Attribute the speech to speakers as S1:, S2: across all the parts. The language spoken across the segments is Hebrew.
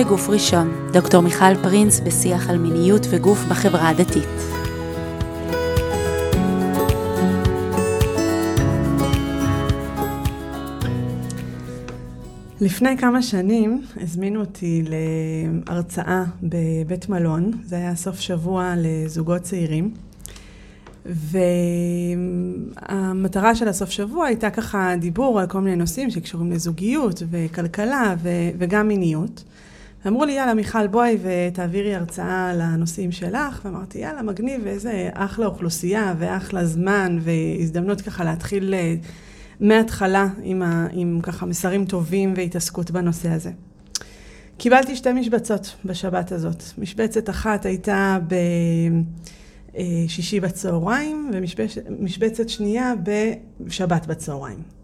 S1: בגוף ראשון, דוקטור מיכל פרינס בשיח על מיניות וגוף בחברה הדתית.
S2: לפני כמה שנים הזמינו אותי להרצאה בבית מלון, זה היה סוף שבוע לזוגות צעירים. והמטרה של הסוף שבוע הייתה ככה דיבור על כל מיני נושאים שקשורים לזוגיות וכלכלה ו- וגם מיניות. אמרו לי, יאללה, מיכל, בואי ותעבירי הרצאה על הנושאים שלך. ואמרתי, יאללה, מגניב, איזה אחלה אוכלוסייה ואחלה זמן והזדמנות ככה להתחיל אה, מההתחלה עם, ה- עם ככה מסרים טובים והתעסקות בנושא הזה. קיבלתי שתי משבצות בשבת הזאת. משבצת אחת הייתה ב... אה, בצהריים, ומשבצת שנייה בשבת בצהריים.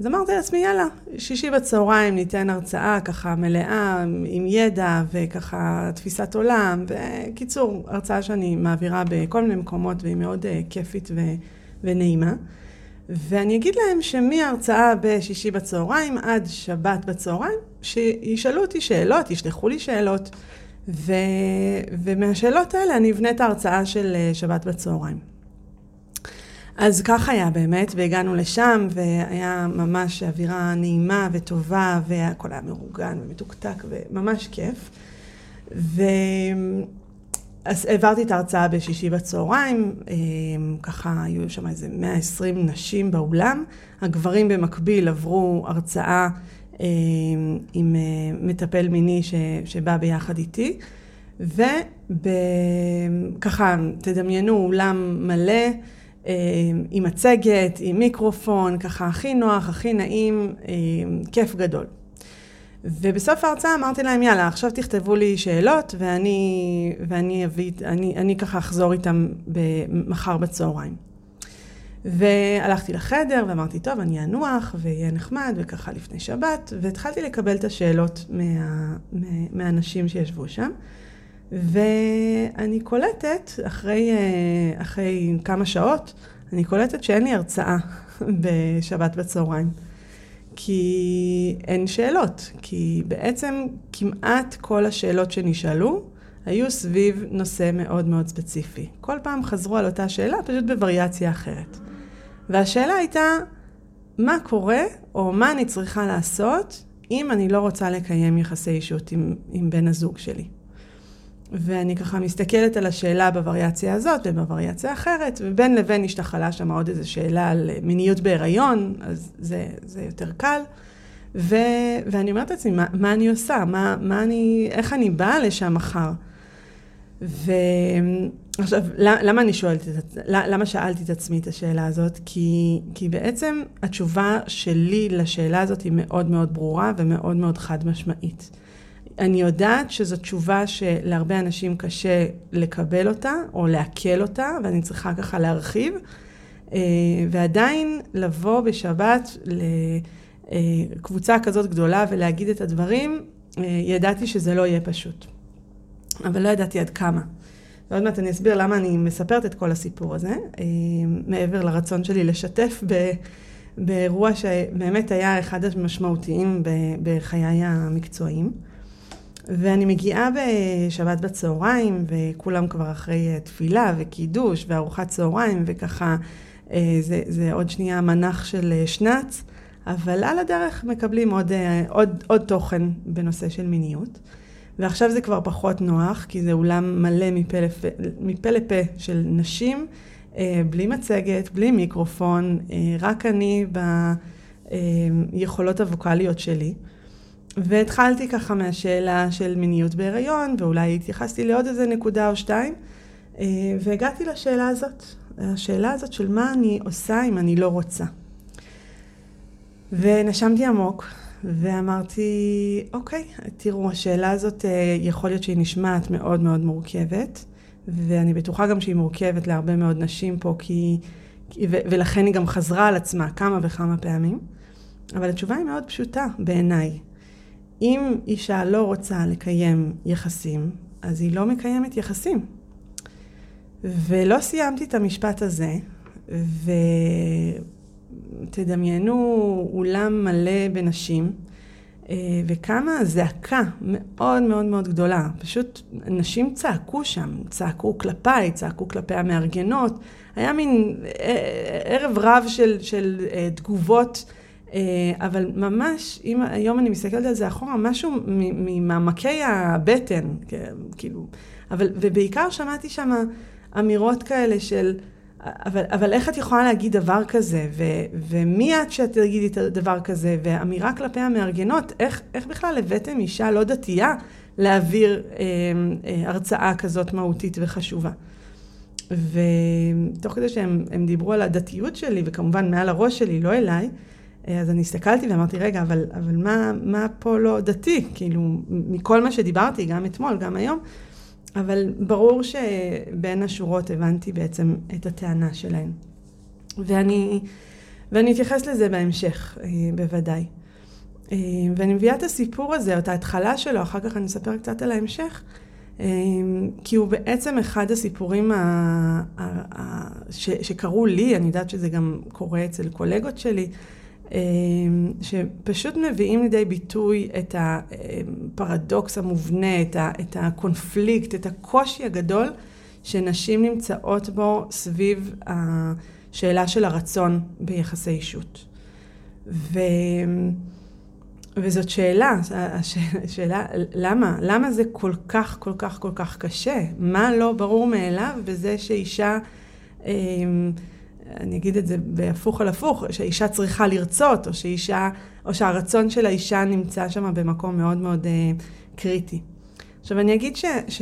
S2: אז אמרתי לעצמי, יאללה, שישי בצהריים ניתן הרצאה ככה מלאה, עם ידע וככה תפיסת עולם, וקיצור, הרצאה שאני מעבירה בכל מיני מקומות והיא מאוד uh, כיפית ו- ונעימה. ואני אגיד להם שמהרצאה בשישי בצהריים עד שבת בצהריים, שישאלו אותי שאלות, ישלחו לי שאלות. ו... ומהשאלות האלה אני אבנה את ההרצאה של אה, שבת בצהריים. אז כך היה באמת, והגענו לשם, והיה ממש אווירה נעימה וטובה, והכל היה מאורגן ומתוקתק, וממש כיף. ו... אז העברתי את ההרצאה בשישי בצהריים, אה, ככה היו שם איזה 120 נשים באולם, הגברים במקביל עברו הרצאה אמ, עם אה, מטפל מיני שבא ביחד איתי, וככה, תדמיינו אולם מלא, אמ, עם מצגת, עם מיקרופון, ככה הכי נוח, הכי נעים, אמ, כיף גדול. ובסוף ההרצאה אמרתי להם, יאללה, עכשיו תכתבו לי שאלות, ואני, ואני אביא, אני, אני ככה אחזור איתם מחר בצהריים. והלכתי לחדר ואמרתי, טוב, אני אנוח ויהיה נחמד, וככה לפני שבת, והתחלתי לקבל את השאלות מה, מה, מהאנשים שישבו שם. ואני קולטת, אחרי, אה, אחרי כמה שעות, אני קולטת שאין לי הרצאה בשבת בצהריים. כי אין שאלות, כי בעצם כמעט כל השאלות שנשאלו היו סביב נושא מאוד מאוד ספציפי. כל פעם חזרו על אותה שאלה, פשוט בווריאציה אחרת. והשאלה הייתה, מה קורה, או מה אני צריכה לעשות, אם אני לא רוצה לקיים יחסי אישות עם, עם בן הזוג שלי. ואני ככה מסתכלת על השאלה בווריאציה הזאת ובווריאציה אחרת, ובין לבין השתחלה שם עוד איזו שאלה על מיניות בהיריון, אז זה, זה יותר קל. ו, ואני אומרת לעצמי, מה, מה אני עושה? מה, מה אני, איך אני באה לשם מחר? ועכשיו, למה אני שואלת את, למה שאלתי את עצמי את השאלה הזאת? כי, כי בעצם התשובה שלי לשאלה הזאת היא מאוד מאוד ברורה ומאוד מאוד חד משמעית. אני יודעת שזו תשובה שלהרבה אנשים קשה לקבל אותה או לעכל אותה, ואני צריכה ככה להרחיב, אה, ועדיין לבוא בשבת לקבוצה כזאת גדולה ולהגיד את הדברים, אה, ידעתי שזה לא יהיה פשוט. אבל לא ידעתי עד כמה. ועוד מעט אני אסביר למה אני מספרת את כל הסיפור הזה, אה, מעבר לרצון שלי לשתף ב, באירוע שבאמת היה אחד המשמעותיים בחיי המקצועיים. ואני מגיעה בשבת בצהריים, וכולם כבר אחרי אה, תפילה וקידוש וארוחת צהריים, וככה אה, זה, זה עוד שנייה מנח של שנץ, אבל על הדרך מקבלים עוד, עוד, עוד תוכן בנושא של מיניות. ועכשיו זה כבר פחות נוח, כי זה אולם מלא מפה לפה, מפה לפה של נשים, אה, בלי מצגת, בלי מיקרופון, אה, רק אני ביכולות הווקאליות שלי. והתחלתי ככה מהשאלה של מיניות בהיריון, ואולי התייחסתי לעוד איזה נקודה או שתיים, אה, והגעתי לשאלה הזאת, השאלה הזאת של מה אני עושה אם אני לא רוצה. ונשמתי עמוק, ואמרתי, אוקיי, תראו, השאלה הזאת אה, יכול להיות שהיא נשמעת מאוד מאוד מורכבת, ואני בטוחה גם שהיא מורכבת להרבה מאוד נשים פה, כי, ולכן היא גם חזרה על עצמה כמה וכמה פעמים, אבל התשובה היא מאוד פשוטה בעיניי. אם אישה לא רוצה לקיים יחסים, אז היא לא מקיימת יחסים. ולא סיימתי את המשפט הזה, ו... תדמיינו אולם מלא בנשים, וקמה זעקה מאוד מאוד מאוד גדולה. פשוט נשים צעקו שם, צעקו כלפיי, צעקו כלפי המארגנות. היה מין ערב רב של, של תגובות. אבל ממש, אם היום אני מסתכלת על זה אחורה, משהו ממעמקי הבטן, כאילו, אבל, ובעיקר שמעתי שם אמירות כאלה של, אבל, אבל איך את יכולה להגיד דבר כזה, ו, ומי את שאת תגידי דבר כזה, ואמירה כלפי המארגנות, איך, איך בכלל הבאתם אישה לא דתייה להעביר אה, אה, הרצאה כזאת מהותית וחשובה. ותוך כדי שהם דיברו על הדתיות שלי, וכמובן מעל הראש שלי, לא אליי, אה, אז אני הסתכלתי ואמרתי, רגע, אבל, אבל מה, מה פה לא דתי? כאילו, מכל מה שדיברתי, גם אתמול, גם היום, אבל ברור שבין השורות הבנתי בעצם את הטענה שלהן. ואני, ואני אתייחס לזה בהמשך, אה, בוודאי. אה, ואני מביאה את הסיפור הזה, או את ההתחלה שלו, אחר כך אני אספר קצת על ההמשך, כי הוא בעצם אחד הסיפורים ה, ה, ה, ש, שקרו לי, אני יודעת שזה גם קורה אצל קולגות שלי, שפשוט מביאים לידי ביטוי את הפרדוקס המובנה, את הקונפליקט, את הקושי הגדול שנשים נמצאות בו סביב השאלה של הרצון ביחסי אישות. ו... וזאת שאלה, השאלה, למה? למה זה כל כך, כל כך, כל כך קשה? מה לא ברור מאליו בזה שאישה... אמ, אני אגיד את זה בהפוך על הפוך, שהאישה צריכה לרצות, או שאישה, או שהרצון של האישה נמצא שם במקום מאוד מאוד uh, קריטי. עכשיו אני אגיד שהפרק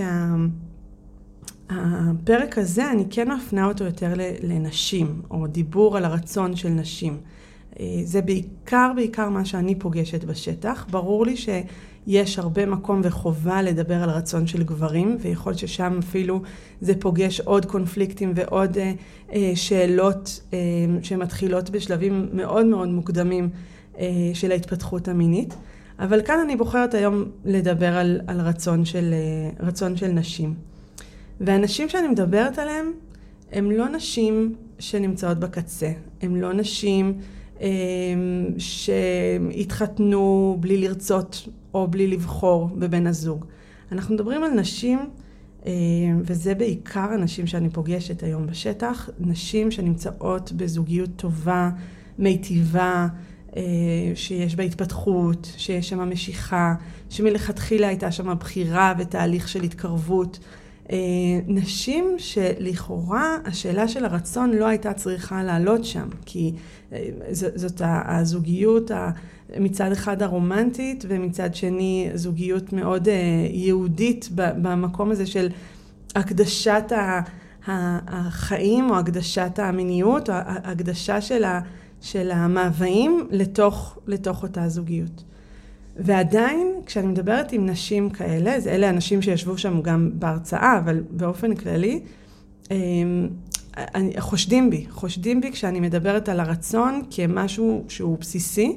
S2: שה, הזה, אני כן מפנה אותו יותר לנשים, או דיבור על הרצון של נשים. Uh, זה בעיקר, בעיקר מה שאני פוגשת בשטח. ברור לי ש... יש הרבה מקום וחובה לדבר על רצון של גברים, ויכול להיות ששם אפילו זה פוגש עוד קונפליקטים ועוד אה, אה, שאלות אה, שמתחילות בשלבים מאוד מאוד מוקדמים אה, של ההתפתחות המינית. אבל כאן אני בוחרת היום לדבר על, על רצון, של, אה, רצון של נשים. והנשים שאני מדברת עליהן, הן לא נשים שנמצאות בקצה, הן לא נשים שהתחתנו בלי לרצות או בלי לבחור בבן הזוג. אנחנו מדברים על נשים, אה, וזה בעיקר הנשים שאני פוגשת היום בשטח, נשים שנמצאות בזוגיות טובה, מיטיבה, אה, שיש בה התפתחות, שיש שם משיכה, שמלכתחילה הייתה שם בחירה ותהליך של התקרבות. אה, נשים שלכאורה השאלה של הרצון לא הייתה צריכה לעלות שם, כי זאת הזוגיות מצד אחד הרומנטית ומצד שני זוגיות מאוד יהודית במקום הזה של הקדשת החיים או הקדשת המיניות או הקדשה של המאוויים לתוך, לתוך אותה זוגיות. ועדיין, כשאני מדברת עם נשים כאלה, אלה אנשים שישבו שם גם בהרצאה, אבל באופן כללי, חושדים בי, חושדים בי כשאני מדברת על הרצון כמשהו שהוא בסיסי.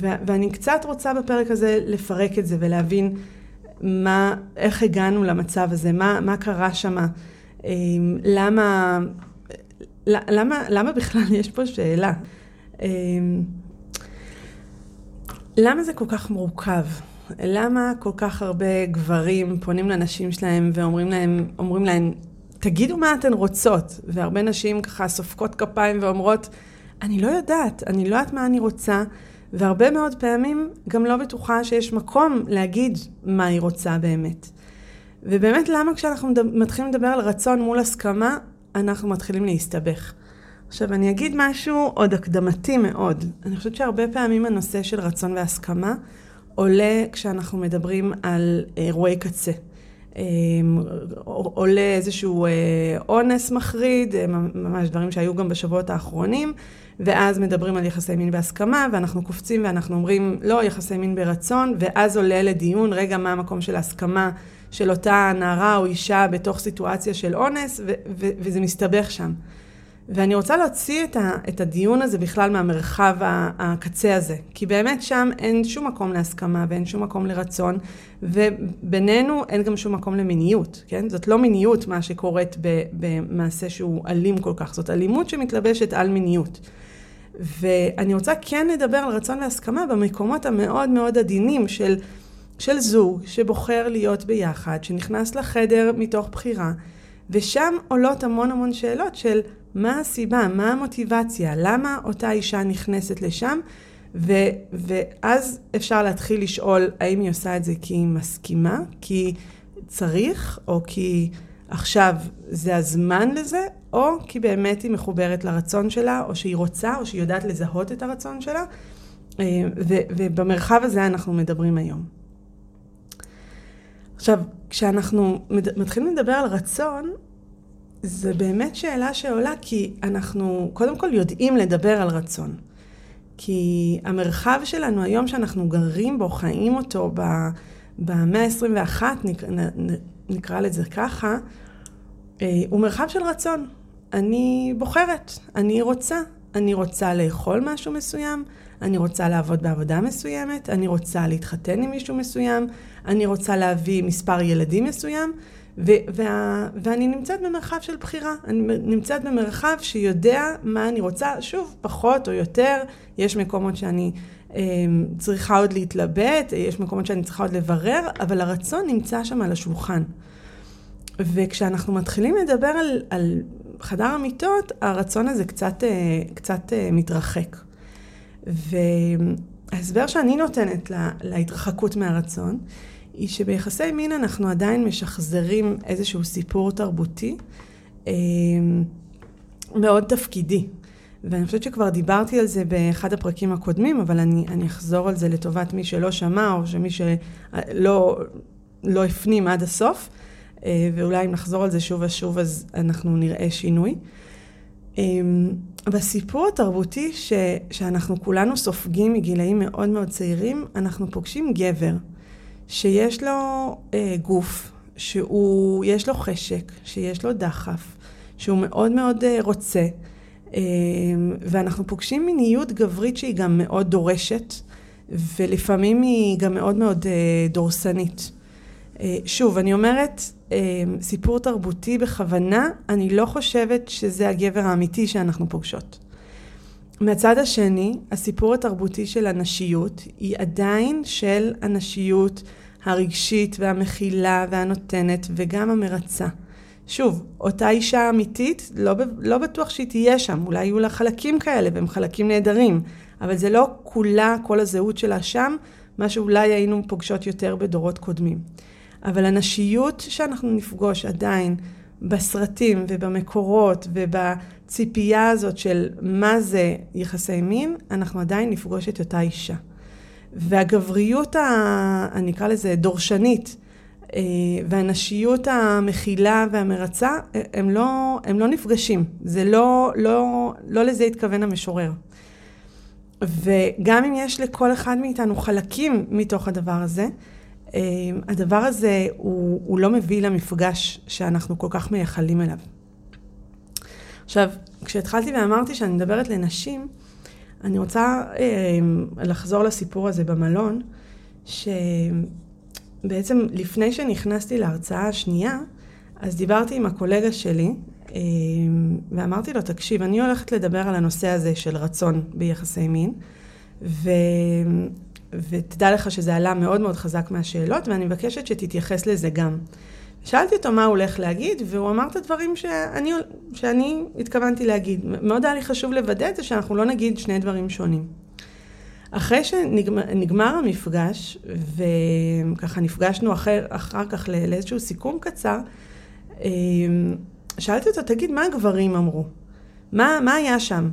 S2: ואני קצת רוצה בפרק הזה לפרק את זה ולהבין מה, איך הגענו למצב הזה, מה, מה קרה שם, למה, למה, למה בכלל יש פה שאלה? למה זה כל כך מורכב? למה כל כך הרבה גברים פונים לנשים שלהם ואומרים להם, אומרים להם, תגידו מה אתן רוצות. והרבה נשים ככה סופקות כפיים ואומרות, אני לא יודעת, אני לא יודעת מה אני רוצה, והרבה מאוד פעמים גם לא בטוחה שיש מקום להגיד מה היא רוצה באמת. ובאמת, למה כשאנחנו מתחילים לדבר על רצון מול הסכמה, אנחנו מתחילים להסתבך. עכשיו, אני אגיד משהו עוד הקדמתי מאוד. אני חושבת שהרבה פעמים הנושא של רצון והסכמה עולה כשאנחנו מדברים על אירועי קצה. אמ, עולה איזשהו אה, אונס מחריד, אה, ממש דברים שהיו גם בשבועות האחרונים, ואז מדברים על יחסי מין בהסכמה, ואנחנו קופצים ואנחנו אומרים, לא, יחסי מין ברצון, ואז עולה לדיון, רגע, מה המקום של ההסכמה של אותה נערה או אישה בתוך סיטואציה של אונס, וזה מסתבך שם. ואני רוצה להוציא את, ה, את הדיון הזה בכלל מהמרחב הקצה הזה, כי באמת שם אין שום מקום להסכמה ואין שום מקום לרצון, ובינינו אין גם שום מקום למיניות, כן? זאת לא מיניות מה שקורית במעשה שהוא אלים כל כך, זאת אלימות שמתלבשת על מיניות. ואני רוצה כן לדבר על רצון והסכמה במקומות המאוד מאוד עדינים של, של זוג שבוחר להיות ביחד, שנכנס לחדר מתוך בחירה, ושם עולות המון המון שאלות של מה הסיבה, מה המוטיבציה, למה אותה אישה נכנסת לשם, ו, ואז אפשר להתחיל לשאול האם היא עושה את זה כי היא מסכימה, כי צריך, או כי עכשיו זה הזמן לזה, או כי באמת היא מחוברת לרצון שלה, או שהיא רוצה, או שהיא יודעת לזהות את הרצון שלה. אה, ו, ובמרחב הזה אנחנו מדברים היום. עכשיו, כשאנחנו מתחילים לדבר על רצון, זה באמת שאלה שעולה כי אנחנו קודם כל יודעים לדבר על רצון. כי המרחב שלנו היום שאנחנו גרים בו, חיים אותו במאה ה-21, נקרא לזה ככה, אה, הוא מרחב של רצון. אני בוחרת, אני רוצה. אני רוצה לאכול משהו מסוים, אני רוצה לעבוד בעבודה מסוימת, אני רוצה להתחתן עם מישהו מסוים, אני רוצה להביא מספר ילדים מסוים, ו- וה- ואני נמצאת במרחב של בחירה. אני נמצאת במרחב שיודע מה אני רוצה, שוב, פחות או יותר, יש מקומות שאני אה, צריכה עוד להתלבט, יש מקומות שאני צריכה עוד לברר, אבל הרצון נמצא שם על השולחן. וכשאנחנו מתחילים לדבר על, על חדר המיטות, הרצון הזה קצת, אה, קצת אה, מתרחק. וההסבר שאני נותנת לה, להתרחקות מהרצון, היא שביחסי מין אנחנו עדיין משחזרים איזשהו סיפור תרבותי אה, מאוד תפקידי. ואני חושבת שכבר דיברתי על זה באחד הפרקים הקודמים, אבל אני, אני אחזור על זה לטובת מי שלא שמע, או שמי שלא לא הפנים עד הסוף. אה, ואולי אם נחזור על זה שוב ושוב אז אנחנו נראה שינוי. אמ, בסיפור התרבותי ש, שאנחנו כולנו סופגים מגילאים מאוד מאוד צעירים, אנחנו פוגשים גבר שיש לו אה, גוף, שיש לו חשק, שיש לו דחף, שהוא מאוד מאוד אה, רוצה, אה, ואנחנו פוגשים מיניות גברית שהיא גם מאוד דורשת, ולפעמים היא גם מאוד מאוד אה, דורסנית. אה, שוב, אני אומרת, אה, סיפור תרבותי בכוונה, אני לא חושבת שזה הגבר האמיתי שאנחנו פוגשות. מהצד השני, הסיפור התרבותי של הנשיות היא עדיין של הנשיות הרגשית והמכילה והנותנת וגם המרצה. שוב, אותה אישה אמיתית, לא, לא בטוח שהיא תהיה שם, אולי יהיו לה חלקים כאלה והם חלקים נהדרים, אבל זה לא כולה, כל הזהות שלה שם, מה שאולי היינו פוגשות יותר בדורות קודמים. אבל הנשיות שאנחנו נפגוש עדיין בסרטים ובמקורות ובציפייה הזאת של מה זה יחסי מין, אנחנו עדיין נפגוש את אותה אישה. והגבריות, אני אקרא לזה דורשנית, אה, והנשיות המכילה והמרצה, הם לא, הם לא נפגשים. זה לא, לא, לא לזה התכוון המשורר. וגם אם יש לכל אחד מאיתנו חלקים מתוך הדבר הזה, הדבר הזה הוא, הוא לא מביא למפגש שאנחנו כל כך מייחלים אליו. עכשיו, כשהתחלתי ואמרתי שאני מדברת לנשים, אני רוצה אה, לחזור לסיפור הזה במלון, שבעצם לפני שנכנסתי להרצאה השנייה, אז דיברתי עם הקולגה שלי, אה, ואמרתי לו, תקשיב, אני הולכת לדבר על הנושא הזה של רצון ביחסי מין, ו... ותדע לך שזה עלה מאוד מאוד חזק מהשאלות, ואני מבקשת שתתייחס לזה גם. שאלתי אותו מה הוא הולך להגיד, והוא אמר את הדברים שאני, שאני התכוונתי להגיד. מאוד היה לי חשוב לוודא את זה שאנחנו לא נגיד שני דברים שונים. אחרי שנגמר המפגש, וככה נפגשנו אחר, אחר כך לאיזשהו סיכום קצר, אמ, שאלתי אותו, תגיד, מה הגברים אמרו? מה, מה היה שם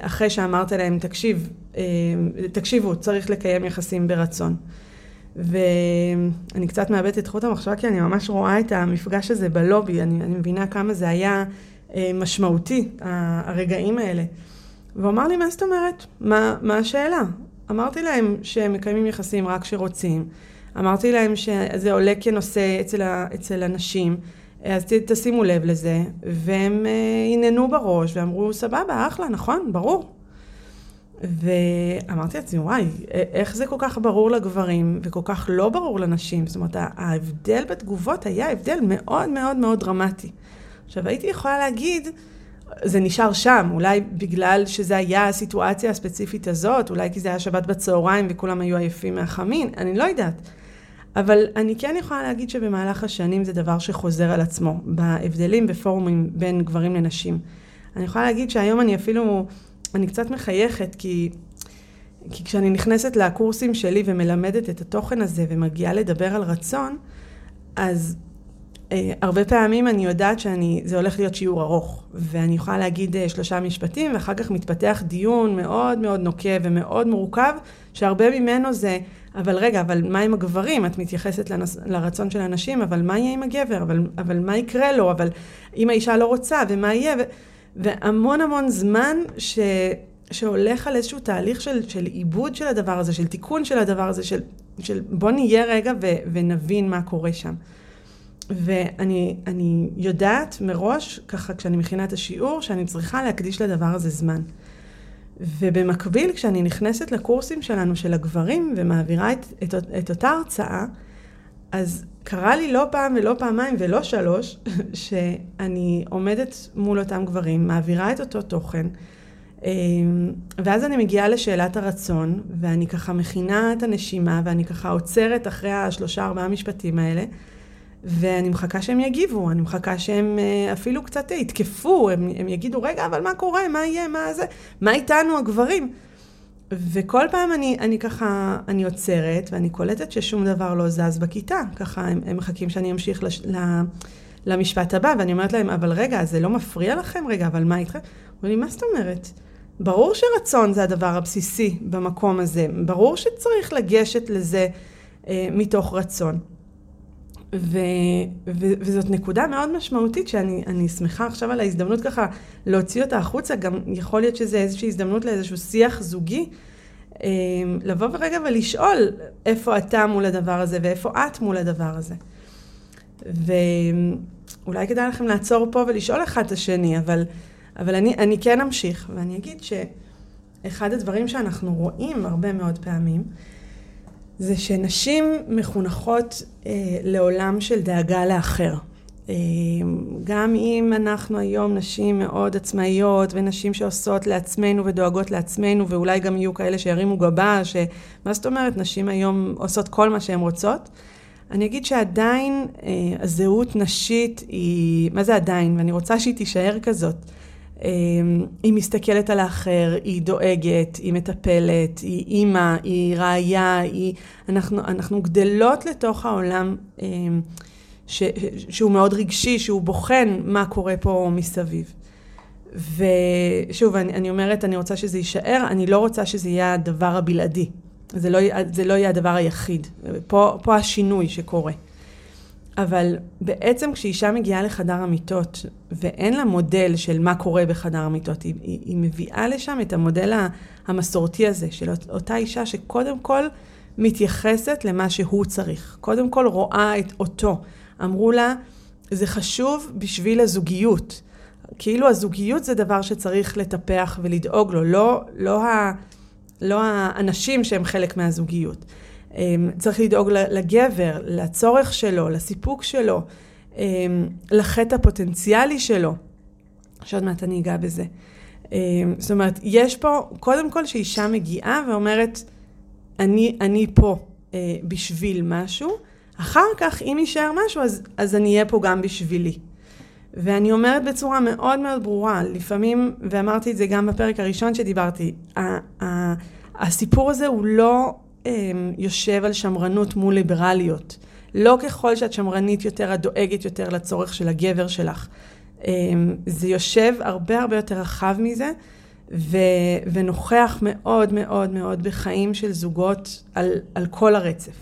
S2: אחרי שאמרת להם, תקשיב, אה, תקשיבו, צריך לקיים יחסים ברצון. ואני קצת מאבדת את חוט המחשבה, כי אני ממש רואה את המפגש הזה בלובי, אני, אני מבינה כמה זה היה אה, משמעותי, הרגעים האלה. והוא אמר לי, מה זאת אומרת? מה, מה השאלה? אמרתי להם שהם מקיימים יחסים רק כשרוצים. אמרתי להם שזה עולה כנושא אצל, אצל אנשים. אז תשימו לב לזה, והם uh, הננו בראש ואמרו, סבבה, אחלה, נכון, ברור. ואמרתי לעצמי, וואי, איך זה כל כך ברור לגברים וכל כך לא ברור לנשים? זאת אומרת, ההבדל בתגובות היה הבדל מאוד מאוד מאוד דרמטי. עכשיו, הייתי יכולה להגיד, זה נשאר שם, אולי בגלל שזה היה הסיטואציה הספציפית הזאת, אולי כי זה היה שבת בצהריים וכולם היו עייפים מהחמין, אני לא יודעת. אבל אני כן יכולה להגיד שבמהלך השנים זה דבר שחוזר על עצמו, בהבדלים בפורומים בין גברים לנשים. אני יכולה להגיד שהיום אני אפילו, אני קצת מחייכת, כי, כי כשאני נכנסת לקורסים שלי ומלמדת את התוכן הזה ומגיעה לדבר על רצון, אז אה, הרבה פעמים אני יודעת שזה הולך להיות שיעור ארוך, ואני יכולה להגיד אה, שלושה משפטים, ואחר כך מתפתח דיון מאוד מאוד נוקב ומאוד מורכב, שהרבה ממנו זה, אבל רגע, אבל מה עם הגברים? את מתייחסת לנס, לרצון של הנשים, אבל מה יהיה עם הגבר? אבל, אבל מה יקרה לו? אבל אם האישה לא רוצה, ומה יהיה? ו, והמון המון זמן ש, שהולך על איזשהו תהליך של, של עיבוד של הדבר הזה, של תיקון של הדבר הזה, של, של בוא נהיה רגע ו, ונבין מה קורה שם. ואני יודעת מראש, ככה כשאני מכינה את השיעור, שאני צריכה להקדיש לדבר הזה זמן. ובמקביל, כשאני נכנסת לקורסים שלנו, של הגברים, ומעבירה את, את, את אותה הרצאה, אז קרה לי לא פעם ולא פעמיים ולא שלוש, שאני עומדת מול אותם גברים, מעבירה את אותו תוכן, אמ, ואז אני מגיעה לשאלת הרצון, ואני ככה מכינה את הנשימה, ואני ככה עוצרת אחרי השלושה ארבעה משפטים האלה, ואני מחכה שהם יגיבו, אני מחכה שהם אה, אפילו קצת יתקפו, הם, הם יגידו, רגע, אבל מה קורה, מה יהיה, מה זה, מה איתנו הגברים? וכל פעם אני, אני ככה, אני עוצרת, ואני קולטת ששום דבר לא זז בכיתה, ככה הם, הם מחכים שאני אמשיך לש, ל, למשפט הבא, ואני אומרת להם, אבל רגע, זה לא מפריע לכם? רגע, אבל מה איתכם? אומרים לי, מה זאת אומרת? ברור שרצון זה הדבר הבסיסי במקום הזה, ברור שצריך לגשת לזה אה, מתוך רצון. ו, ו, וזאת נקודה מאוד משמעותית שאני שמחה עכשיו על ההזדמנות ככה להוציא אותה החוצה, גם יכול להיות שזה איזושהי הזדמנות לאיזשהו שיח זוגי, אמ, לבוא ורגע ולשאול איפה אתה מול הדבר הזה ואיפה את מול הדבר הזה. ואולי כדאי לכם לעצור פה ולשאול אחד את השני, אבל, אבל אני, אני כן אמשיך, ואני אגיד שאחד הדברים שאנחנו רואים הרבה מאוד פעמים, זה שנשים מחונכות אה, לעולם של דאגה לאחר. אה, גם אם אנחנו היום נשים מאוד עצמאיות ונשים שעושות לעצמנו ודואגות לעצמנו ואולי גם יהיו כאלה שירימו גבה, שמה זאת אומרת, נשים היום עושות כל מה שהן רוצות. אני אגיד שעדיין אה, הזהות נשית היא, מה זה עדיין? ואני רוצה שהיא תישאר כזאת. אמ, היא מסתכלת על האחר, היא דואגת, היא מטפלת, היא אימא, היא ראיה, היא... אנחנו, אנחנו גדלות לתוך העולם אמ, ש, שהוא מאוד רגשי, שהוא בוחן מה קורה פה מסביב. ושוב, אני, אני אומרת, אני רוצה שזה יישאר, אני לא רוצה שזה יהיה הדבר הבלעדי. זה לא, זה לא יהיה הדבר היחיד. פה, פה השינוי שקורה. אבל בעצם כשאישה מגיעה לחדר המיטות ואין לה מודל של מה קורה בחדר המיטות, היא, היא, היא מביאה לשם את המודל המסורתי הזה של אותה אישה שקודם כל מתייחסת למה שהוא צריך. קודם כל רואה את אותו. אמרו לה, זה חשוב בשביל הזוגיות. כאילו הזוגיות זה דבר שצריך לטפח ולדאוג לו, לא, לא, ה, לא האנשים שהם חלק מהזוגיות. אמ, צריך לדאוג לגבר, לצורך שלו, לסיפוק שלו, אמ, לחטא הפוטנציאלי שלו, שעוד מעט אני אגע בזה. אמ, זאת אומרת, יש פה, קודם כל שאישה מגיעה ואומרת, אני, אני פה אה, בשביל משהו, אחר כך, אם יישאר משהו, אז, אז אני אהיה פה גם בשבילי. ואני אומרת בצורה מאוד מאוד ברורה, לפעמים, ואמרתי את זה גם בפרק הראשון שדיברתי, הסיפור הזה הוא לא יושב על שמרנות מול ליברליות. לא ככל שאת שמרנית יותר, את דואגת יותר לצורך של הגבר שלך. אמ, זה יושב הרבה הרבה יותר רחב מזה, ו, ונוכח מאוד מאוד מאוד בחיים של זוגות על, על כל הרצף.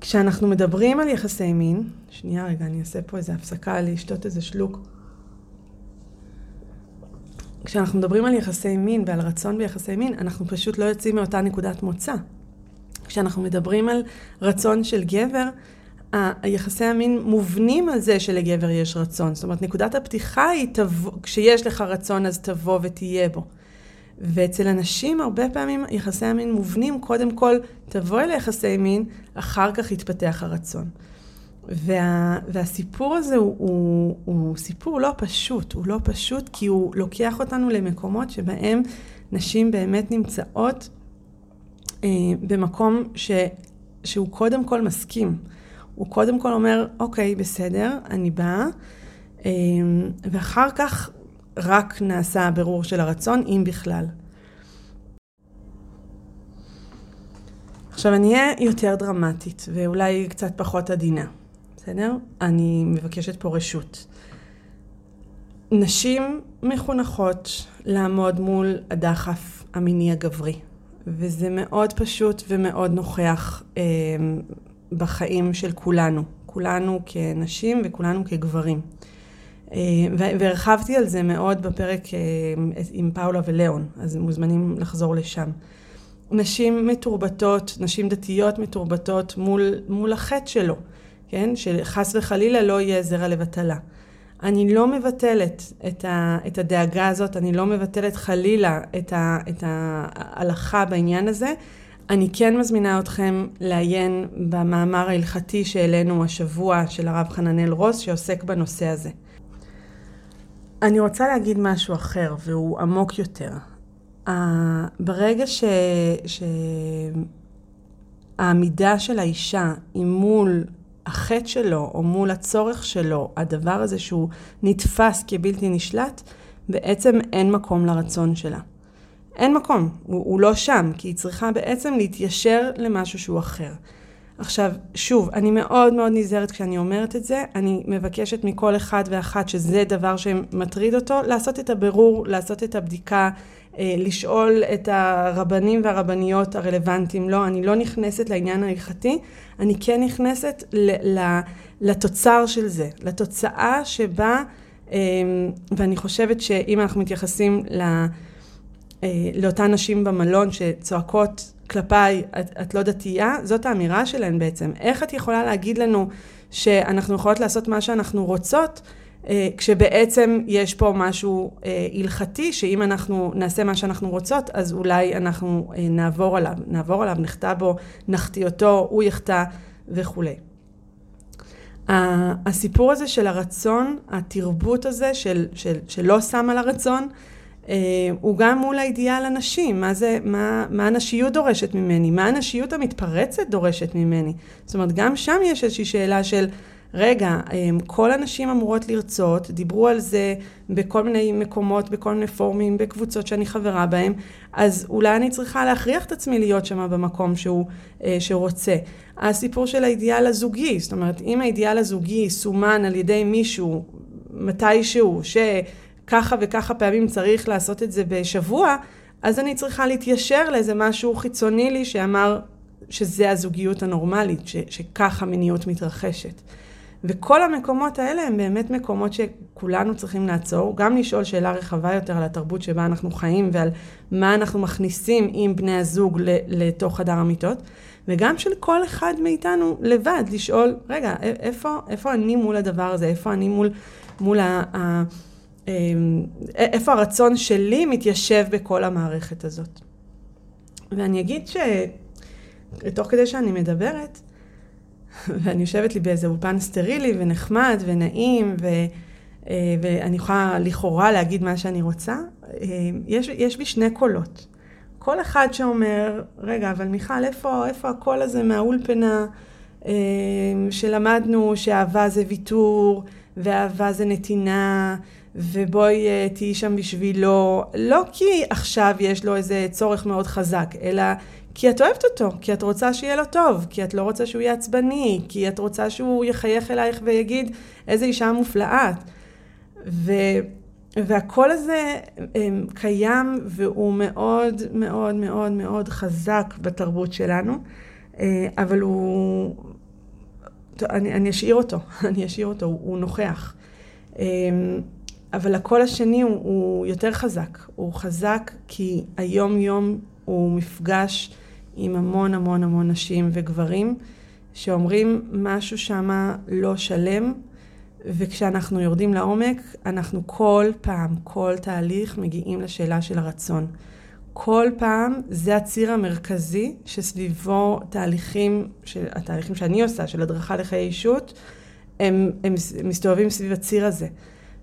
S2: כשאנחנו מדברים על יחסי מין, שנייה רגע, אני אעשה פה איזה הפסקה לשתות איזה שלוק. כשאנחנו מדברים על יחסי מין ועל רצון ביחסי מין, אנחנו פשוט לא יוצאים מאותה נקודת מוצא. כשאנחנו מדברים על רצון של גבר, היחסי המין מובנים על זה שלגבר יש רצון. זאת אומרת, נקודת הפתיחה היא, תבוא, כשיש לך רצון אז תבוא ותהיה בו. ואצל אנשים הרבה פעמים יחסי המין מובנים, קודם כל תבואי ליחסי מין, אחר כך יתפתח הרצון. וה, והסיפור הזה הוא, הוא, הוא סיפור לא פשוט, הוא לא פשוט כי הוא לוקח אותנו למקומות שבהם נשים באמת נמצאות אה, במקום ש, שהוא קודם כל מסכים. הוא קודם כל אומר, אוקיי, בסדר, אני באה, אה, ואחר כך רק נעשה הבירור של הרצון, אם בכלל. עכשיו, אני אהיה יותר דרמטית, ואולי קצת פחות עדינה, בסדר? אני מבקשת פה רשות. נשים מחונכות לעמוד מול הדחף המיני הגברי, וזה מאוד פשוט ומאוד נוכח אה, בחיים של כולנו, כולנו כנשים וכולנו כגברים. אה, והרחבתי על זה מאוד בפרק אה, עם פאולה ולאון, אז מוזמנים לחזור לשם. נשים מתורבתות, נשים דתיות מתורבתות מול, מול החטא שלו, כן? שחס וחלילה לא יהיה זרע לבטלה. אני לא מבטלת את, ה, את הדאגה הזאת, אני לא מבטלת חלילה את, ה, את ההלכה בעניין הזה. אני כן מזמינה אתכם לעיין במאמר ההלכתי שהעלינו השבוע של הרב חננאל רוס, שעוסק בנושא הזה. אני רוצה להגיד משהו אחר, והוא עמוק יותר. ברגע ש... שהעמידה של האישה היא מול החטא שלו, או מול הצורך שלו, הדבר הזה שהוא נתפס כבלתי נשלט, בעצם אין מקום לרצון שלה. אין מקום, הוא, הוא לא שם, כי היא צריכה בעצם להתיישר למשהו שהוא אחר. עכשיו, שוב, אני מאוד מאוד נזהרת כשאני אומרת את זה, אני מבקשת מכל אחד ואחת שזה דבר שמטריד אותו, לעשות את הבירור, לעשות את הבדיקה, לשאול את הרבנים והרבניות הרלוונטיים. לא, אני לא נכנסת לעניין ההלכתי, אני כן נכנסת לתוצר של זה, לתוצאה שבה, אה, ואני חושבת שאם אנחנו מתייחסים אה, לאותן נשים במלון שצועקות כלפיי, את, את לא דתייה, זאת האמירה שלהן בעצם. איך את יכולה להגיד לנו שאנחנו יכולות לעשות מה שאנחנו רוצות, אה, כשבעצם יש פה משהו אה, הלכתי, שאם אנחנו נעשה מה שאנחנו רוצות, אז אולי אנחנו אה, נעבור עליו, נעבור עליו, נחטא בו, נחטיא אותו, הוא יחטא וכולי. הסיפור הזה של הרצון, התרבות הזה של, של, שלא שם על הרצון, הוא גם מול האידיאל הנשי, מה, זה, מה, מה הנשיות דורשת ממני, מה הנשיות המתפרצת דורשת ממני. זאת אומרת, גם שם יש איזושהי שאלה של רגע, אמ, כל הנשים אמורות לרצות, דיברו על זה בכל מיני מקומות, בכל מיני פורומים, בקבוצות שאני חברה בהם, אז אולי אני צריכה להכריח את עצמי להיות שם במקום שהוא, אה, שרוצה. הסיפור של האידיאל הזוגי, זאת אומרת, אם האידיאל הזוגי סומן על ידי מישהו, מתישהו, שככה וככה פעמים צריך לעשות את זה בשבוע, אז אני צריכה להתיישר לאיזה משהו חיצוני לי שאמר שזה הזוגיות הנורמלית, ש, שככה מיניות מתרחשת. וכל המקומות האלה הם באמת מקומות שכולנו צריכים לעצור, גם לשאול שאלה רחבה יותר על התרבות שבה אנחנו חיים ועל מה אנחנו מכניסים עם בני הזוג לתוך חדר המיטות, וגם של כל אחד מאיתנו לבד, לשאול, רגע, איפה, איפה אני מול הדבר הזה, איפה אני מול, מול ה... ה אמ, איפה הרצון שלי מתיישב בכל המערכת הזאת. ואני אגיד שתוך כדי שאני מדברת, ואני יושבת לי באיזה אולפן סטרילי ונחמד ונעים, ו, אה, ואני יכולה לכאורה להגיד מה שאני רוצה. אה, יש, יש בי שני קולות. כל אחד שאומר, רגע, אבל מיכל, איפה, איפה הקול הזה מהאולפנה אה, שלמדנו שאהבה זה ויתור, ואהבה זה נתינה, ובואי תהיי שם בשבילו, לא כי עכשיו יש לו איזה צורך מאוד חזק, אלא כי את אוהבת אותו, כי את רוצה שיהיה לו טוב, כי את לא רוצה שהוא יהיה עצבני, כי את רוצה שהוא יחייך אלייך ויגיד איזה אישה מופלאה. ו... והקול הזה הם, קיים והוא מאוד מאוד מאוד מאוד חזק בתרבות שלנו, אה, אבל הוא... אני, אני אשאיר אותו, אני אשאיר אותו, הוא, הוא נוכח. אה, אבל הקול השני הוא, הוא יותר חזק. הוא חזק כי היום יום הוא מפגש עם המון המון המון נשים וגברים שאומרים משהו שמה לא שלם, וכשאנחנו יורדים לעומק, אנחנו כל פעם, כל תהליך, מגיעים לשאלה של הרצון. כל פעם זה הציר המרכזי שסביבו תהליכים, התהליכים שאני עושה, של הדרכה לחיי אישות, הם, הם מסתובבים סביב הציר הזה.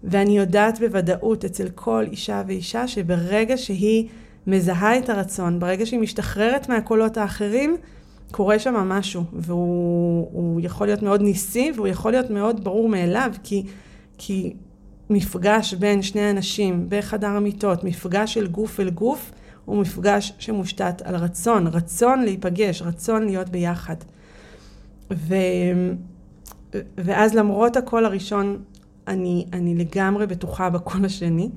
S2: ואני יודעת בוודאות אצל כל אישה ואישה שברגע שהיא מזהה את הרצון, ברגע שהיא משתחררת מהקולות האחרים, קורה שם משהו, והוא יכול להיות מאוד ניסי, והוא יכול להיות מאוד ברור מאליו, כי, כי מפגש בין שני אנשים בחדר המיטות, מפגש של גוף אל גוף, הוא מפגש שמושתת על רצון, רצון להיפגש, רצון להיות ביחד. ו, ואז למרות הקול הראשון, אני, אני לגמרי בטוחה בקול השני.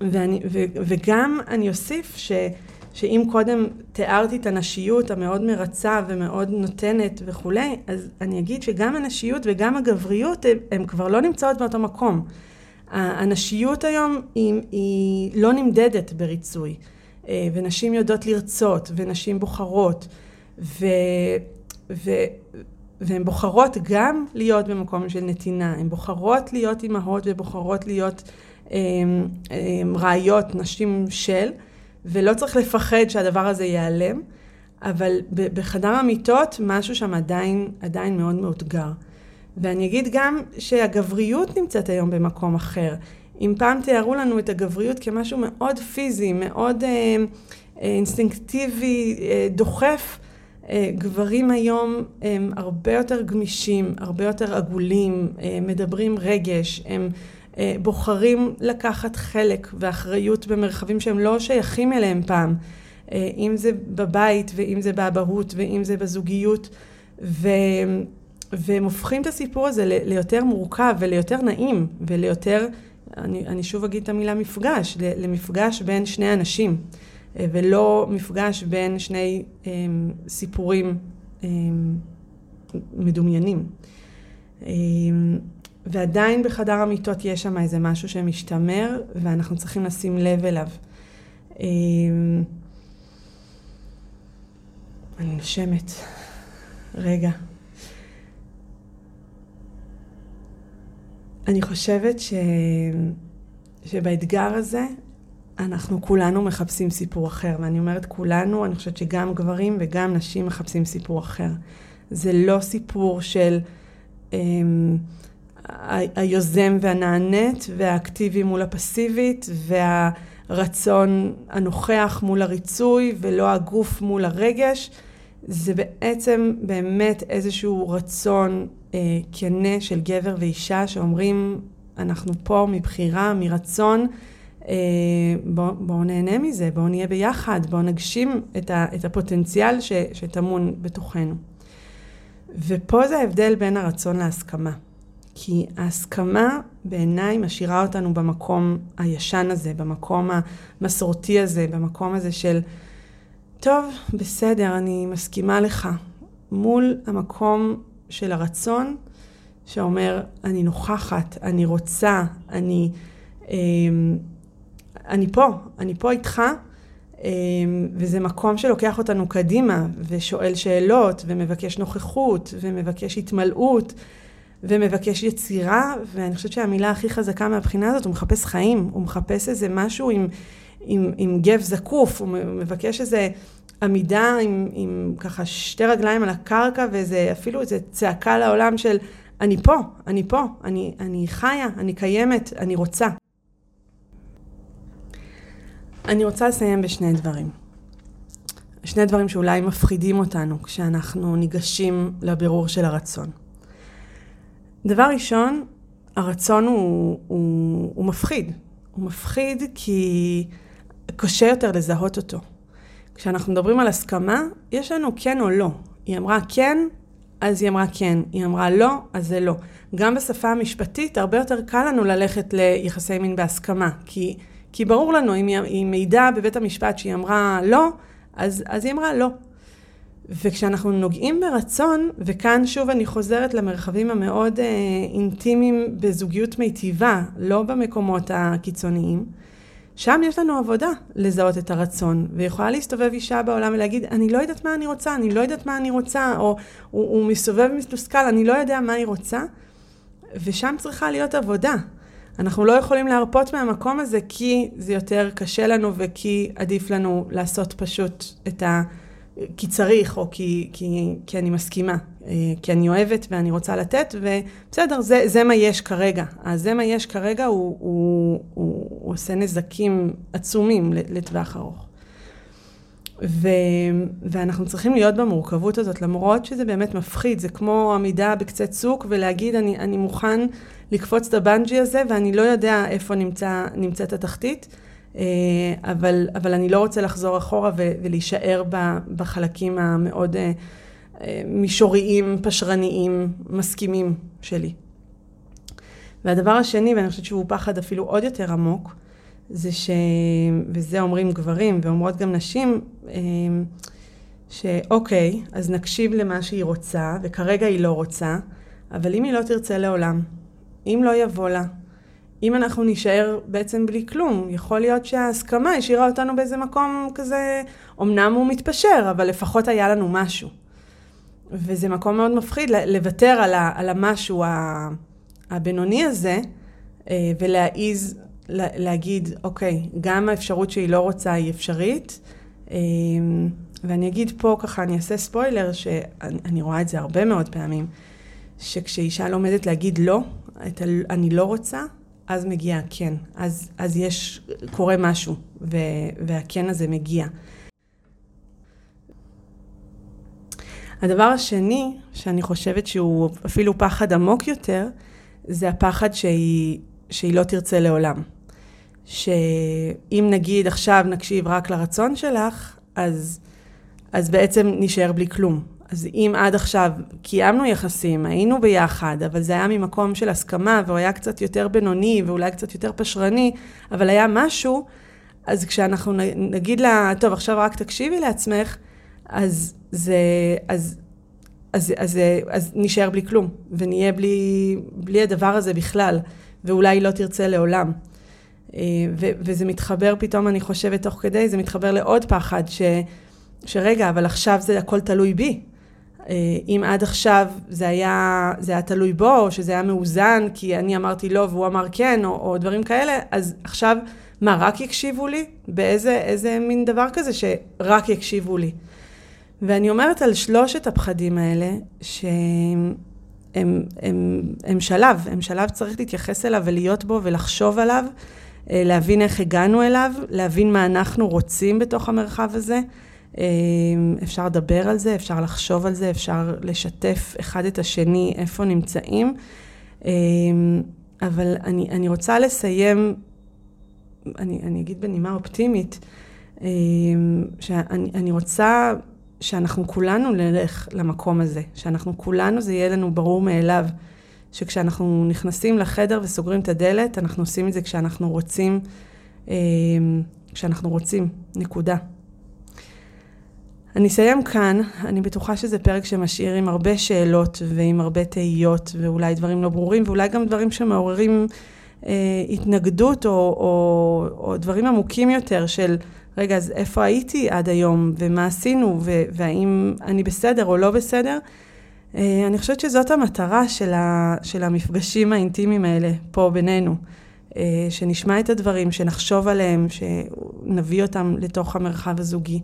S2: ואני, ו, וגם אני אוסיף ש, שאם קודם תיארתי את הנשיות המאוד מרצה ומאוד נותנת וכולי, אז אני אגיד שגם הנשיות וגם הגבריות הן כבר לא נמצאות באותו מקום. הנשיות היום היא, היא לא נמדדת בריצוי, אה, ונשים יודעות לרצות, ונשים בוחרות, ו, ו, והן בוחרות גם להיות במקום של נתינה, הן בוחרות להיות אימהות ובוחרות להיות ראיות, נשים של, ולא צריך לפחד שהדבר הזה ייעלם, אבל בחדר המיטות משהו שם עדיין, עדיין מאוד מאותגר. ואני אגיד גם שהגבריות נמצאת היום במקום אחר. אם פעם תיארו לנו את הגבריות כמשהו מאוד פיזי, מאוד אה, אה, אינסטינקטיבי, אה, דוחף, אה, גברים היום הם הרבה יותר גמישים, הרבה יותר עגולים, אה, מדברים רגש, הם אה, בוחרים לקחת חלק ואחריות במרחבים שהם לא שייכים אליהם פעם, אה, אם זה בבית ואם זה באבהות ואם זה בזוגיות, ו... והם הופכים את הסיפור הזה ליותר מורכב וליותר נעים וליותר, אני, אני שוב אגיד את המילה מפגש, למפגש בין שני אנשים. אה, ולא מפגש בין שני um, סיפורים um, מדומיינים. Um, ועדיין בחדר המיטות יש שם איזה משהו שמשתמר ואנחנו צריכים לשים לב אליו. Um, אני נושמת. רגע. אני חושבת ש... שבאתגר הזה אנחנו כולנו מחפשים סיפור אחר, ואני אומרת כולנו, אני חושבת שגם גברים וגם נשים מחפשים סיפור אחר. זה לא סיפור של אמ, היוזם והנענית והאקטיבי מול הפסיבית והרצון הנוכח מול הריצוי ולא הגוף מול הרגש. זה בעצם באמת איזשהו רצון אה, כנה של גבר ואישה שאומרים, אנחנו פה מבחירה, מרצון, אה, בואו בוא נהנה מזה, בואו נהיה ביחד, בואו נגשים את, ה, את הפוטנציאל ש, שטמון בתוכנו. ופה זה ההבדל בין הרצון להסכמה. כי ההסכמה בעיניי משאירה אותנו במקום הישן הזה, במקום המסורתי הזה, במקום הזה של, טוב, בסדר, אני מסכימה לך. מול המקום של הרצון, שאומר, אני נוכחת, אני רוצה, אני, אמ, אני פה, אני פה איתך, אמ, וזה מקום שלוקח אותנו קדימה, ושואל שאלות, ומבקש נוכחות, ומבקש התמלאות, ומבקש יצירה, ואני חושבת שהמילה הכי חזקה מהבחינה הזאת, הוא מחפש חיים, הוא מחפש איזה משהו עם, עם, עם גב זקוף, הוא מבקש איזה עמידה עם, עם ככה שתי רגליים על הקרקע ואיזה, אפילו איזה צעקה לעולם של אני פה, אני פה, אני, אני חיה, אני קיימת, אני רוצה. אני רוצה לסיים בשני דברים. שני דברים שאולי מפחידים אותנו כשאנחנו ניגשים לבירור של הרצון. דבר ראשון, הרצון הוא, הוא, הוא מפחיד. הוא מפחיד כי קשה יותר לזהות אותו. כשאנחנו מדברים על הסכמה, יש לנו כן או לא. היא אמרה כן, אז היא אמרה כן. היא אמרה לא, אז זה לא. גם בשפה המשפטית, הרבה יותר קל לנו ללכת ליחסי מין בהסכמה. כי, כי ברור לנו, אם היא, מעידה בבית המשפט שהיא אמרה לא, אז, אז היא אמרה לא. וכשאנחנו נוגעים ברצון, וכאן שוב אני חוזרת למרחבים המאוד אה, אינטימיים בזוגיות מיטיבה, לא במקומות הקיצוניים, שם יש לנו עבודה לזהות את הרצון, ויכולה להסתובב אישה בעולם ולהגיד, אני לא יודעת מה אני רוצה, אני לא יודעת מה אני רוצה, או הוא, הוא מסתובב מתוסכל, אני לא יודע מה אני רוצה, ושם צריכה להיות עבודה. אנחנו לא יכולים להרפות מהמקום הזה כי זה יותר קשה לנו וכי עדיף לנו לעשות פשוט את ה... כי צריך, או כי, כי, כי אני מסכימה, אה, כי אני אוהבת ואני רוצה לתת, ובסדר, זה, זה מה יש כרגע. אז זה מה יש כרגע, הוא, הוא, הוא, הוא עושה נזקים עצומים לטווח ארוך. ו, ואנחנו צריכים להיות במורכבות הזאת, למרות שזה באמת מפחיד, זה כמו עמידה בקצה צוק ולהגיד, אני, אני מוכן לקפוץ את הבנג'י הזה ואני לא יודע איפה נמצא, נמצאת התחתית. אה, אבל, אבל אני לא רוצה לחזור אחורה ו, ולהישאר בחלקים המאוד אה, אה, מישוריים, פשרניים, מסכימים שלי. והדבר השני, ואני חושבת שהוא פחד אפילו עוד יותר עמוק, זה ש... וזה אומרים גברים ואומרות גם נשים, שאוקיי, אז נקשיב למה שהיא רוצה, וכרגע היא לא רוצה, אבל אם היא לא תרצה לעולם, אם לא יבוא לה, אם אנחנו נישאר בעצם בלי כלום, יכול להיות שההסכמה השאירה אותנו באיזה מקום כזה, אמנם הוא מתפשר, אבל לפחות היה לנו משהו. וזה מקום מאוד מפחיד לוותר על, ה, על המשהו הבינוני הזה, אה, ולהעיז להגיד, אוקיי, גם האפשרות שהיא לא רוצה היא אפשרית. אה, ואני אגיד פה ככה, אני אעשה ספוילר, שאני רואה את זה הרבה מאוד פעמים, שכשאישה לומדת להגיד לא, את ה, אני לא רוצה, אז מגיע הכן. אז, אז יש, קורה משהו, ו, והכן הזה מגיע. הדבר השני, שאני חושבת שהוא אפילו פחד עמוק יותר, זה הפחד שהיא, שהיא לא תרצה לעולם. שאם נגיד עכשיו נקשיב רק לרצון שלך, אז, אז בעצם נשאר בלי כלום. אז אם עד עכשיו קיימנו יחסים, היינו ביחד, אבל זה היה ממקום של הסכמה, והוא היה קצת יותר בינוני, ואולי קצת יותר פשרני, אבל היה משהו, אז כשאנחנו נגיד לה, טוב, עכשיו רק תקשיבי לעצמך, אז זה, אז, אז, אז, אז, אז נשאר בלי כלום, ונהיה בלי, בלי הדבר הזה בכלל, ואולי לא תרצה לעולם. אה, ו, וזה מתחבר פתאום, אני חושבת, תוך כדי, זה מתחבר לעוד פחד, ש, שרגע, אבל עכשיו זה הכל תלוי בי. אה, אם עד עכשיו זה היה, זה היה תלוי בו, או שזה היה מאוזן, כי אני אמרתי לא והוא אמר כן, או, או דברים כאלה, אז עכשיו, מה, רק יקשיבו לי? באיזה איזה מין דבר כזה שרק יקשיבו לי? ואני אומרת על שלושת הפחדים האלה, שהם הם, הם, הם שלב, הם שלב צריך להתייחס אליו ולהיות בו ולחשוב עליו, אה, להבין איך הגענו אליו, להבין מה אנחנו רוצים בתוך המרחב הזה. אמ, אפשר לדבר על זה, אפשר לחשוב על זה, אפשר לשתף אחד את השני איפה נמצאים. אמ, אבל אני, אני רוצה לסיים, אני, אני אגיד בנימה אופטימית, אמ, שאני רוצה שאנחנו כולנו נלך למקום הזה, שאנחנו כולנו, זה יהיה לנו ברור מאליו, שכשאנחנו נכנסים לחדר וסוגרים את הדלת, אנחנו עושים את זה כשאנחנו רוצים, כשאנחנו רוצים, נקודה. אני אסיים כאן, אני בטוחה שזה פרק שמשאיר עם הרבה שאלות ועם הרבה תהיות ואולי דברים לא ברורים ואולי גם דברים שמעוררים אה, התנגדות או, או, או דברים עמוקים יותר של רגע, אז איפה הייתי עד היום ומה עשינו ו, והאם אני בסדר או לא בסדר. אה, אני חושבת שזאת המטרה של, ה, של המפגשים האינטימיים האלה פה בינינו. אה, שנשמע את הדברים, שנחשוב עליהם, שנביא אותם לתוך המרחב הזוגי.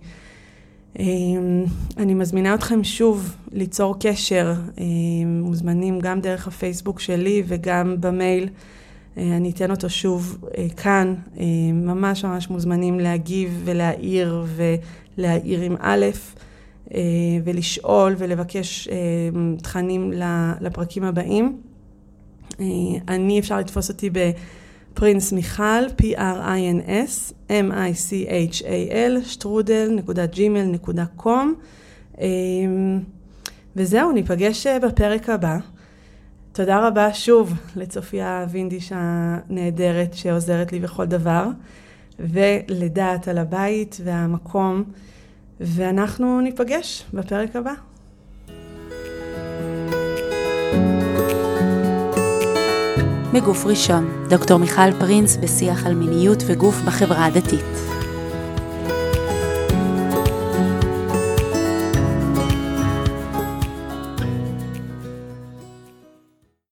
S2: אמ, אני מזמינה אתכם שוב ליצור קשר, אמ, מוזמנים גם דרך הפייסבוק שלי וגם במייל. אה, אני אתן אותו שוב אה, כאן, אה, ממש ממש מוזמנים להגיב ולהעיר ולהעיר עם א', ולשאול ולבקש תכנים לפרקים הבאים. אני, אפשר לתפוס אותי ב... פרינס מיכל, P-R-I-N-S, M-I-C-H-A-L, שטרודל.gmail.com אמ, וזהו, ניפגש אה, בפרק הבא. תודה רבה שוב לצופיה וינדיש הנהדרת שעוזרת לי בכל דבר, ולדעת על הבית והמקום, ואנחנו ניפגש בפרק הבא.
S1: מגוף ראשון, דוקטור מיכל פרינס בשיח על מיניות וגוף בחברה הדתית.